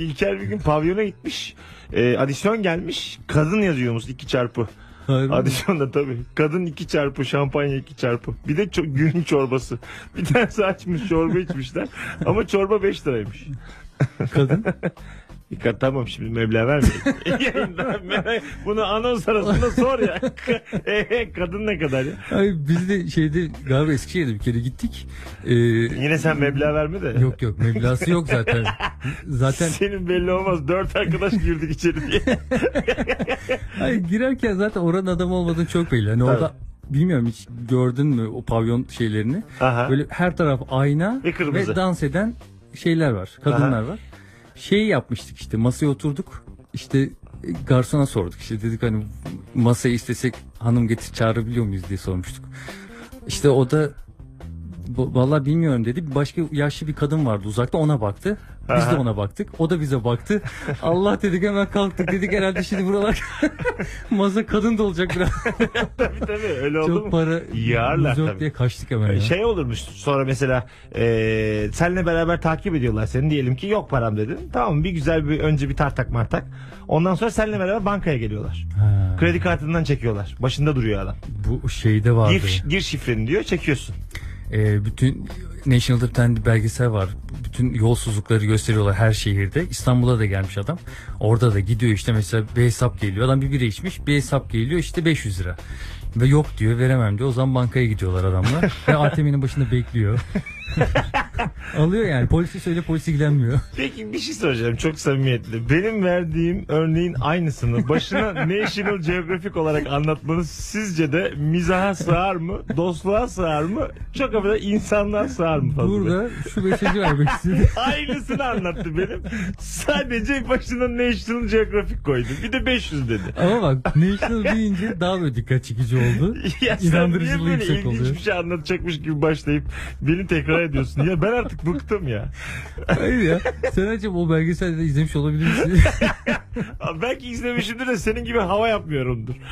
İlker bir gün pavyona gitmiş. E, adisyon gelmiş. Kadın yazıyormuş iki çarpı. Hayır. Adisyonda tabii. Kadın iki çarpı, şampanya iki çarpı. Bir de ço- gün çorbası. Bir tanesi açmış çorba içmişler. Ama çorba 5 liraymış. Kadın. Dikkat tamam şimdi meblağ me- Bunu anons arasında sor ya. Ee, kadın ne kadar ya? Ay biz de şeyde galiba Eskişehir'de bir kere gittik. Ee, Yine sen meblağ verme de. yok yok meblası yok zaten. Zaten Senin belli olmaz. Dört arkadaş girdik içeri diye. ay, girerken zaten oranın adamı olmadığını çok belli. Hani orada bilmiyorum hiç gördün mü o pavyon şeylerini. Aha. Böyle her taraf ayna Ve kırmızı. dans eden şeyler var. Kadınlar var. Şey yapmıştık işte masaya oturduk. İşte e, garsona sorduk işte dedik hani masayı istesek hanım getir çağırabiliyor muyuz diye sormuştuk. İşte o da "Bu- Vallahi bilmiyorum dedi. Başka yaşlı bir kadın vardı uzakta ona baktı. Biz de Aha. ona baktık. O da bize baktı. Allah dedik hemen kalktık. Dedik herhalde şimdi buralar masa kadın da olacak biraz. tabii tabii öyle oldu Çok mu? para Yağarlar tabii. diye kaçtık hemen ya. Şey olurmuş sonra mesela e, seninle beraber takip ediyorlar seni diyelim ki yok param dedin. Tamam bir güzel bir önce bir tartak martak. Ondan sonra seninle beraber bankaya geliyorlar. Ha, Kredi kartından çekiyorlar. Başında duruyor adam. bu şeyde vardı. Gir, gir şifreni diyor çekiyorsun. Ee, bütün National'da bir tane belgesel var. Bütün yolsuzlukları gösteriyorlar her şehirde. İstanbul'a da gelmiş adam. Orada da gidiyor işte mesela bir hesap geliyor. Adam bir bira içmiş. Bir hesap geliyor işte 500 lira. Ve yok diyor veremem diyor. O zaman bankaya gidiyorlar adamlar. Ve ATM'nin başında bekliyor. Alıyor yani. Polisi söyle polis ilgilenmiyor. Peki bir şey soracağım çok samimiyetli. Benim verdiğim örneğin aynısını başına National Geographic olarak anlatmanız sizce de mizaha sığar mı? Dostluğa sığar mı? Çok affedersin insanlığa sığar mı? fazla? Burada şu mesajı vermek istedim. Aynısını anlattı benim. Sadece başına National Geographic koydu. Bir de 500 dedi. Ama bak National deyince daha böyle dikkat çekici oldu. Ya İnandırıcılığı yüksek ilginç oluyor. bir şey anlatacakmış gibi başlayıp beni tekrar ediyorsun? Ya ben artık bıktım ya. Hayır ya. Sen acaba o belgeselde de izlemiş olabilir misin? Belki izlemişimdir de senin gibi hava yapmıyorumdur.